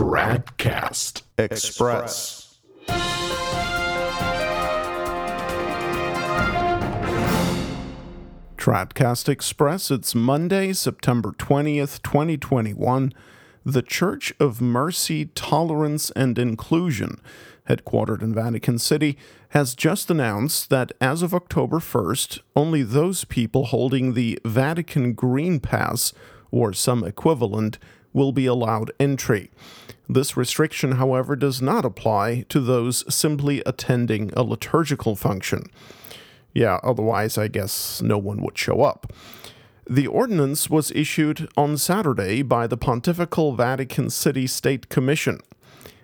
Tradcast Express. Tradcast Express, it's Monday, September 20th, 2021. The Church of Mercy, Tolerance, and Inclusion, headquartered in Vatican City, has just announced that as of October 1st, only those people holding the Vatican Green Pass or some equivalent will be allowed entry. This restriction, however, does not apply to those simply attending a liturgical function. Yeah, otherwise, I guess no one would show up. The ordinance was issued on Saturday by the Pontifical Vatican City State Commission.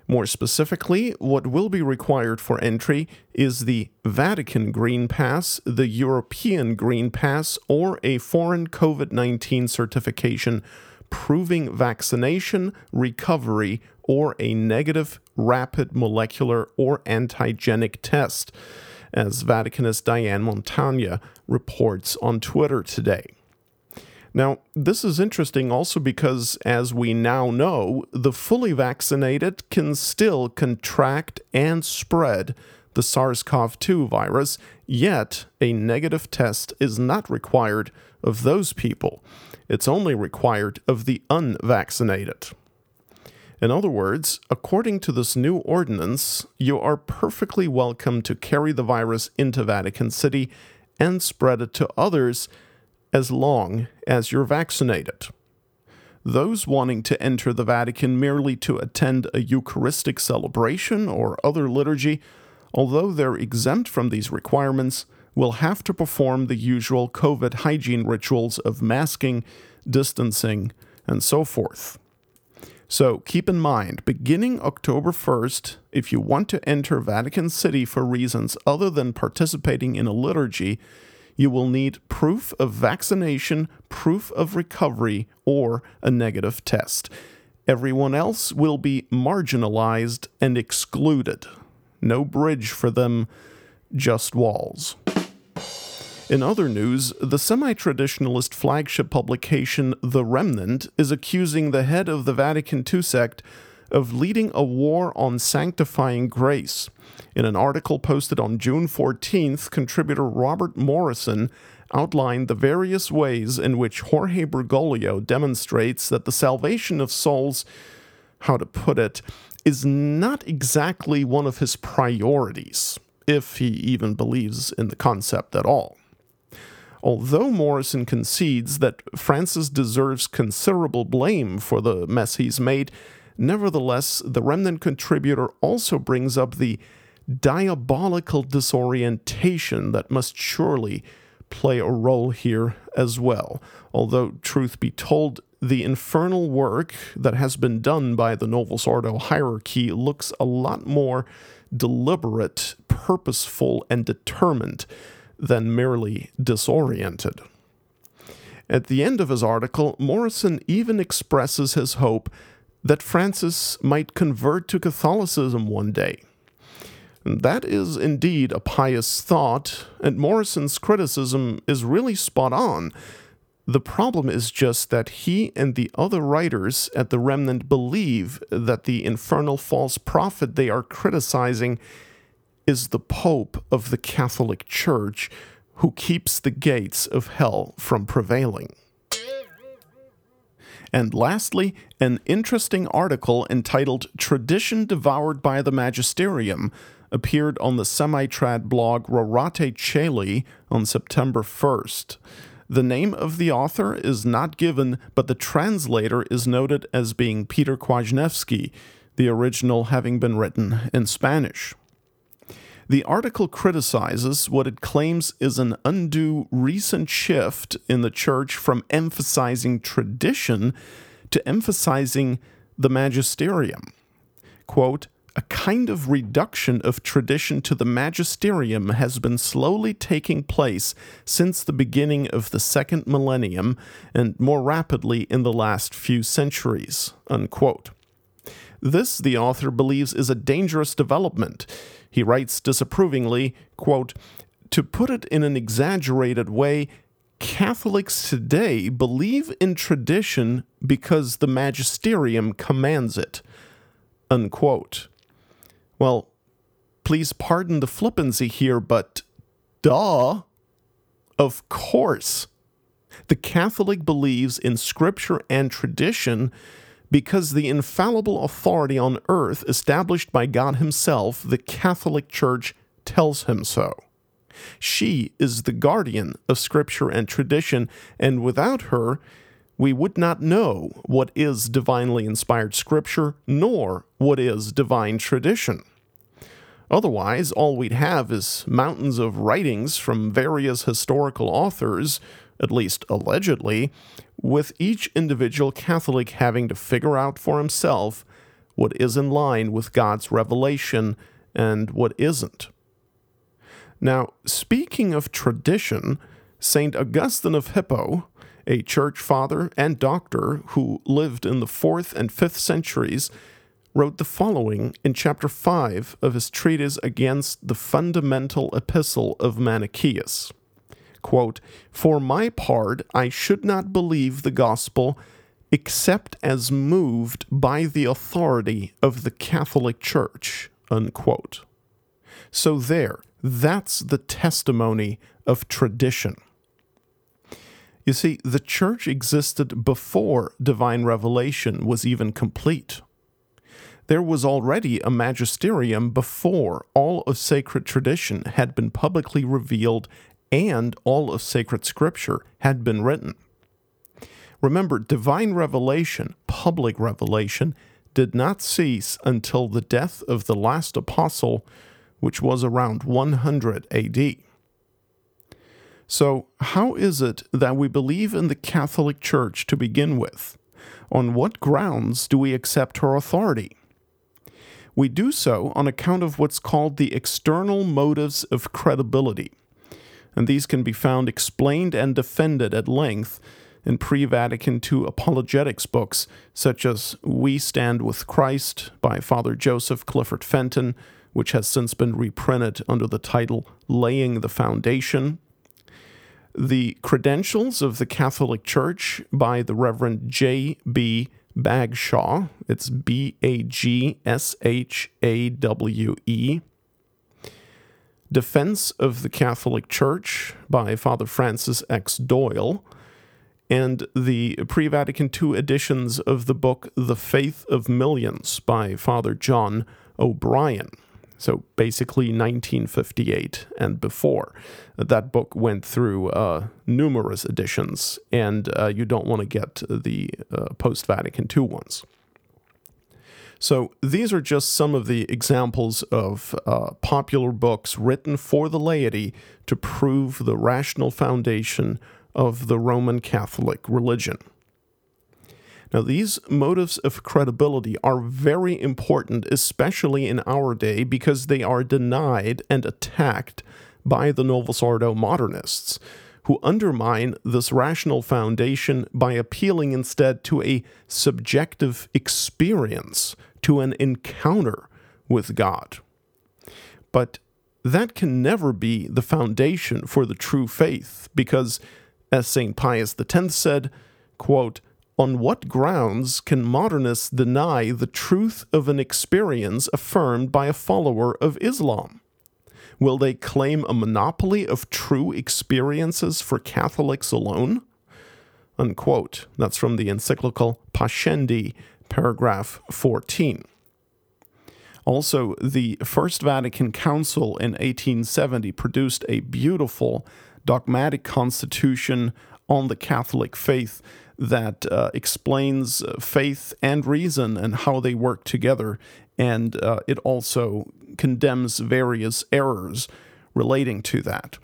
More specifically, what will be required for entry is the Vatican Green Pass, the European Green Pass, or a foreign COVID 19 certification proving vaccination, recovery, or a negative rapid molecular or antigenic test, as Vaticanist Diane Montagna reports on Twitter today. Now, this is interesting also because, as we now know, the fully vaccinated can still contract and spread the SARS CoV 2 virus, yet a negative test is not required of those people. It's only required of the unvaccinated. In other words, according to this new ordinance, you are perfectly welcome to carry the virus into Vatican City and spread it to others as long as you're vaccinated. Those wanting to enter the Vatican merely to attend a Eucharistic celebration or other liturgy, although they're exempt from these requirements, will have to perform the usual COVID hygiene rituals of masking, distancing, and so forth. So keep in mind, beginning October 1st, if you want to enter Vatican City for reasons other than participating in a liturgy, you will need proof of vaccination, proof of recovery, or a negative test. Everyone else will be marginalized and excluded. No bridge for them, just walls. In other news, the semi traditionalist flagship publication The Remnant is accusing the head of the Vatican II sect of leading a war on sanctifying grace. In an article posted on June 14th, contributor Robert Morrison outlined the various ways in which Jorge Bergoglio demonstrates that the salvation of souls, how to put it, is not exactly one of his priorities, if he even believes in the concept at all. Although Morrison concedes that Francis deserves considerable blame for the mess he's made, Nevertheless, the remnant contributor also brings up the diabolical disorientation that must surely play a role here as well. Although, truth be told, the infernal work that has been done by the Novus Ordo hierarchy looks a lot more deliberate, purposeful, and determined than merely disoriented. At the end of his article, Morrison even expresses his hope that Francis might convert to Catholicism one day. That is indeed a pious thought, and Morrison's criticism is really spot on. The problem is just that he and the other writers at the Remnant believe that the infernal false prophet they are criticizing is the Pope of the Catholic Church who keeps the gates of hell from prevailing. And lastly, an interesting article entitled Tradition Devoured by the Magisterium appeared on the semi-trad blog Rorate Caeli on September 1st. The name of the author is not given, but the translator is noted as being Peter Kwasniewski, the original having been written in Spanish. The article criticizes what it claims is an undue recent shift in the church from emphasizing tradition to emphasizing the magisterium. Quote, a kind of reduction of tradition to the magisterium has been slowly taking place since the beginning of the second millennium and more rapidly in the last few centuries. Unquote. This, the author believes, is a dangerous development. He writes disapprovingly, quote, To put it in an exaggerated way, Catholics today believe in tradition because the magisterium commands it. Unquote. Well, please pardon the flippancy here, but duh. Of course. The Catholic believes in scripture and tradition because the infallible authority on earth established by God Himself, the Catholic Church, tells him so. She is the guardian of scripture and tradition, and without her, we would not know what is divinely inspired scripture nor what is divine tradition. Otherwise, all we'd have is mountains of writings from various historical authors, at least allegedly, with each individual Catholic having to figure out for himself what is in line with God's revelation and what isn't. Now, speaking of tradition, St. Augustine of Hippo, a church father and doctor who lived in the 4th and 5th centuries, wrote the following in chapter 5 of his treatise against the fundamental epistle of Manichaeus. Quote, For my part, I should not believe the gospel except as moved by the authority of the Catholic Church. Unquote. So there, that's the testimony of tradition. You see, the church existed before divine revelation was even complete. There was already a magisterium before all of sacred tradition had been publicly revealed and all of sacred scripture had been written. Remember, divine revelation, public revelation, did not cease until the death of the last apostle, which was around 100 AD. So, how is it that we believe in the Catholic Church to begin with? On what grounds do we accept her authority? We do so on account of what's called the external motives of credibility, and these can be found explained and defended at length in pre Vatican II apologetics books such as We Stand with Christ by Father Joseph Clifford Fenton, which has since been reprinted under the title Laying the Foundation. The Credentials of the Catholic Church by the Reverend J.B. Bagshawe. It's B A G S H A W E. Defense of the Catholic Church by Father Francis X. Doyle. And the pre Vatican II editions of the book The Faith of Millions by Father John O'Brien. So basically 1958 and before. That book went through uh, numerous editions, and uh, you don't want to get the uh, post Vatican II ones. So these are just some of the examples of uh, popular books written for the laity to prove the rational foundation of the Roman Catholic religion. Now, these motives of credibility are very important, especially in our day, because they are denied and attacked by the Novus Ordo modernists, who undermine this rational foundation by appealing instead to a subjective experience, to an encounter with God. But that can never be the foundation for the true faith, because, as St. Pius X said, quote, on what grounds can modernists deny the truth of an experience affirmed by a follower of Islam? Will they claim a monopoly of true experiences for Catholics alone? Unquote. That's from the encyclical Pascendi, paragraph 14. Also, the First Vatican Council in 1870 produced a beautiful dogmatic constitution on the Catholic faith that uh, explains uh, faith and reason and how they work together. And uh, it also condemns various errors relating to that.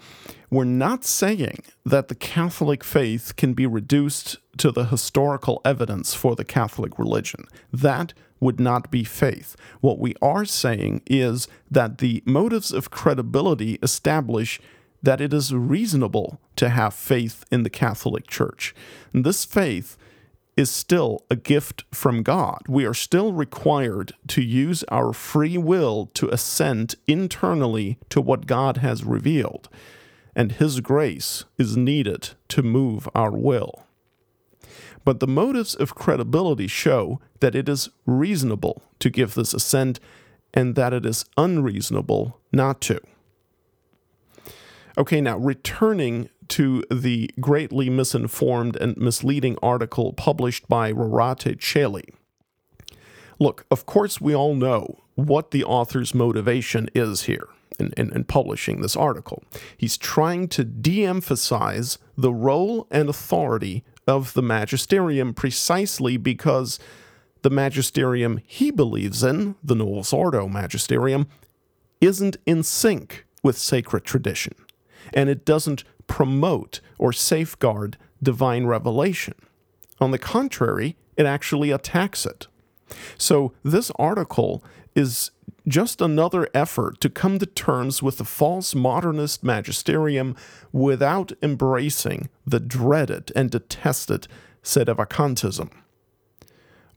We're not saying that the Catholic faith can be reduced to the historical evidence for the Catholic religion. That would not be faith. What we are saying is that the motives of credibility establish that it is reasonable to have faith in the Catholic Church. And this faith is still a gift from God. We are still required to use our free will to assent internally to what God has revealed, and His grace is needed to move our will. but the motives of credibility show that it is reasonable to give this assent and that it is unreasonable not to. Okay, now returning to the greatly misinformed and misleading article published by Rorate Caeli. Look, of course, we all know what the author's motivation is here in, in, in publishing this article. He's trying to de emphasize the role and authority of the magisterium precisely because the magisterium he believes in, the Novus Ordo magisterium, isn't in sync with sacred tradition, and it doesn't promote or safeguard divine revelation. On the contrary, it actually attacks it. So, this article is just another effort to come to terms with the false modernist magisterium without embracing the dreaded and detested sedevacantism.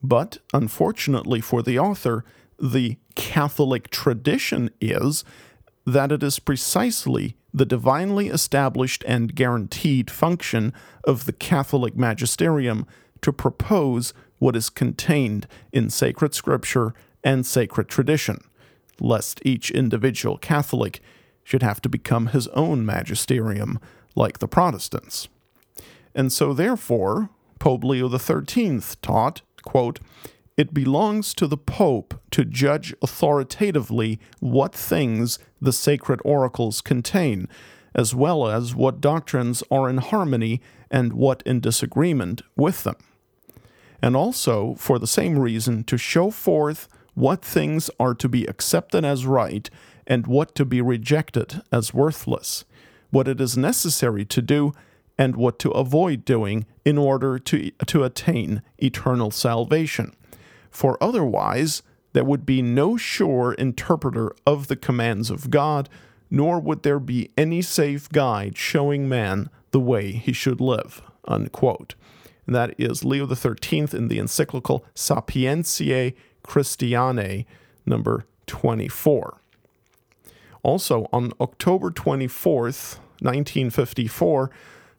But unfortunately for the author, the Catholic tradition is that it is precisely the divinely established and guaranteed function of the Catholic magisterium to propose what is contained in sacred scripture and sacred tradition, lest each individual Catholic should have to become his own magisterium like the Protestants. And so, therefore, Pope Leo XIII taught, quote, it belongs to the Pope to judge authoritatively what things the sacred oracles contain, as well as what doctrines are in harmony and what in disagreement with them. And also, for the same reason, to show forth what things are to be accepted as right and what to be rejected as worthless, what it is necessary to do and what to avoid doing in order to, to attain eternal salvation. For otherwise, there would be no sure interpreter of the commands of God, nor would there be any safe guide showing man the way he should live. Unquote. And that is Leo XIII in the encyclical Sapientiae Christianae, number 24. Also, on October 24th, 1954,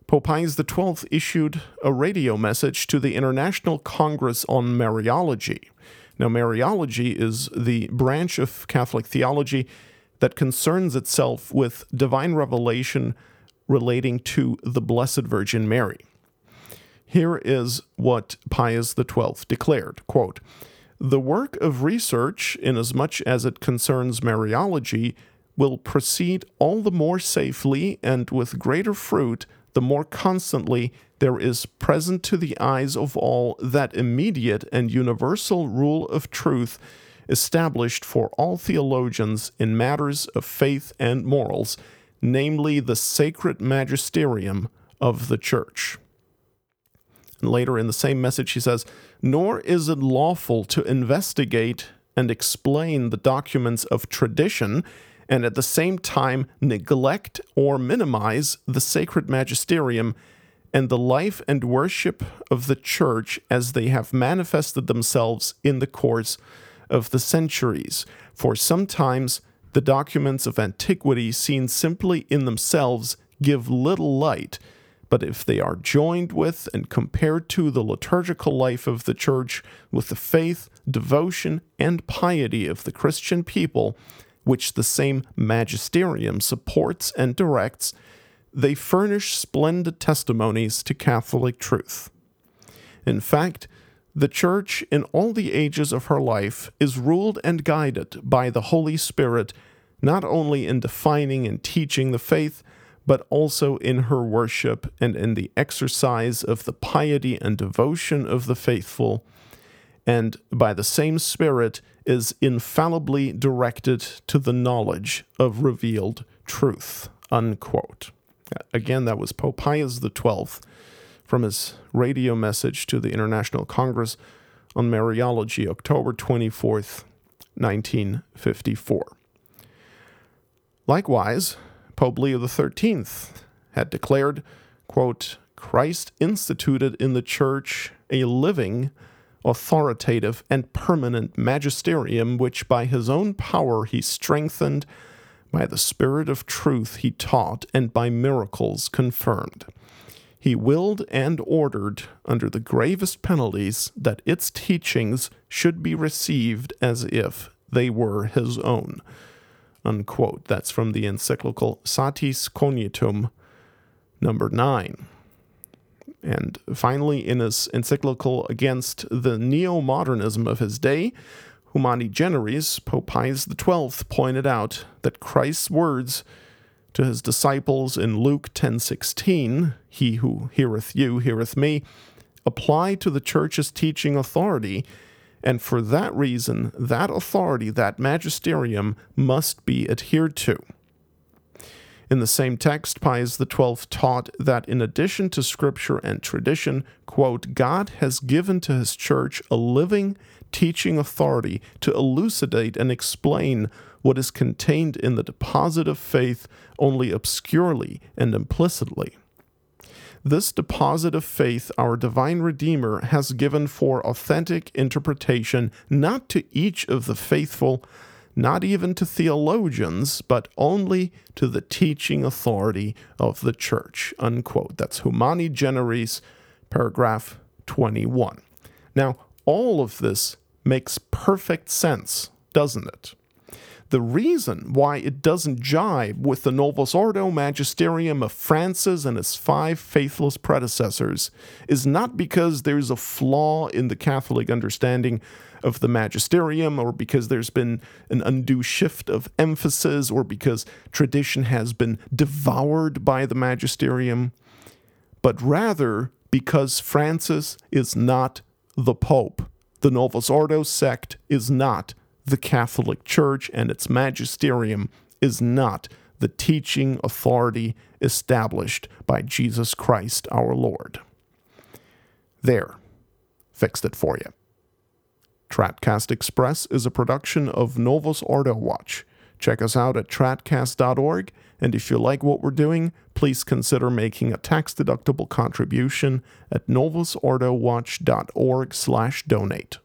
Pope Pius XII issued a radio message to the International Congress on Mariology. Now, Mariology is the branch of Catholic theology that concerns itself with divine revelation relating to the Blessed Virgin Mary. Here is what Pius XII declared quote, the work of research, inasmuch as it concerns Mariology, will proceed all the more safely and with greater fruit the more constantly there is present to the eyes of all that immediate and universal rule of truth established for all theologians in matters of faith and morals, namely the sacred magisterium of the Church. And later in the same message, he says, Nor is it lawful to investigate and explain the documents of tradition and at the same time neglect or minimize the sacred magisterium and the life and worship of the church as they have manifested themselves in the course of the centuries. For sometimes the documents of antiquity, seen simply in themselves, give little light but if they are joined with and compared to the liturgical life of the Church with the faith, devotion, and piety of the Christian people, which the same magisterium supports and directs, they furnish splendid testimonies to Catholic truth. In fact, the Church, in all the ages of her life, is ruled and guided by the Holy Spirit, not only in defining and teaching the faith, but also in her worship and in the exercise of the piety and devotion of the faithful, and by the same Spirit is infallibly directed to the knowledge of revealed truth. Unquote. Again, that was Pope Pius XII from his radio message to the International Congress on Mariology, October 24th, 1954. Likewise, Pope Leo XIII had declared, quote, Christ instituted in the church a living, authoritative, and permanent magisterium which by his own power he strengthened, by the Spirit of truth he taught, and by miracles confirmed. he willed and ordered, under the gravest penalties, that its teachings should be received as if they were his own. Unquote. That's from the encyclical Satis Cognitum, number 9. And finally, in his encyclical against the neo modernism of his day, Humani Generis, Pope Pius XII pointed out that Christ's words to his disciples in Luke 10:16, "He who heareth you heareth me," apply to the church's teaching authority, and for that reason, that authority, that magisterium must be adhered to. In the same text, Pius XII taught that in addition to scripture and tradition, quote, God has given to his church a living teaching authority to elucidate and explain what is contained in the deposit of faith only obscurely and implicitly. This deposit of faith our divine Redeemer has given for authentic interpretation not to each of the faithful, not even to theologians, but only to the teaching authority of the church. Unquote. That's Humani Generis, paragraph 21. Now, all of this makes perfect sense, doesn't it? The reason why it doesn't jibe with the Novus Ordo magisterium of Francis and his five faithless predecessors is not because there's a flaw in the Catholic understanding of the magisterium or because there's been an undue shift of emphasis or because tradition has been devoured by the magisterium, but rather because Francis is not the Pope. The Novus Ordo sect is not the Catholic Church and its magisterium is not the teaching authority established by Jesus Christ our Lord. There, fixed it for you. Tradcast Express is a production of Novus Ordo Watch. Check us out at tradcast.org, and if you like what we're doing, please consider making a tax-deductible contribution at novusordowatch.org slash donate.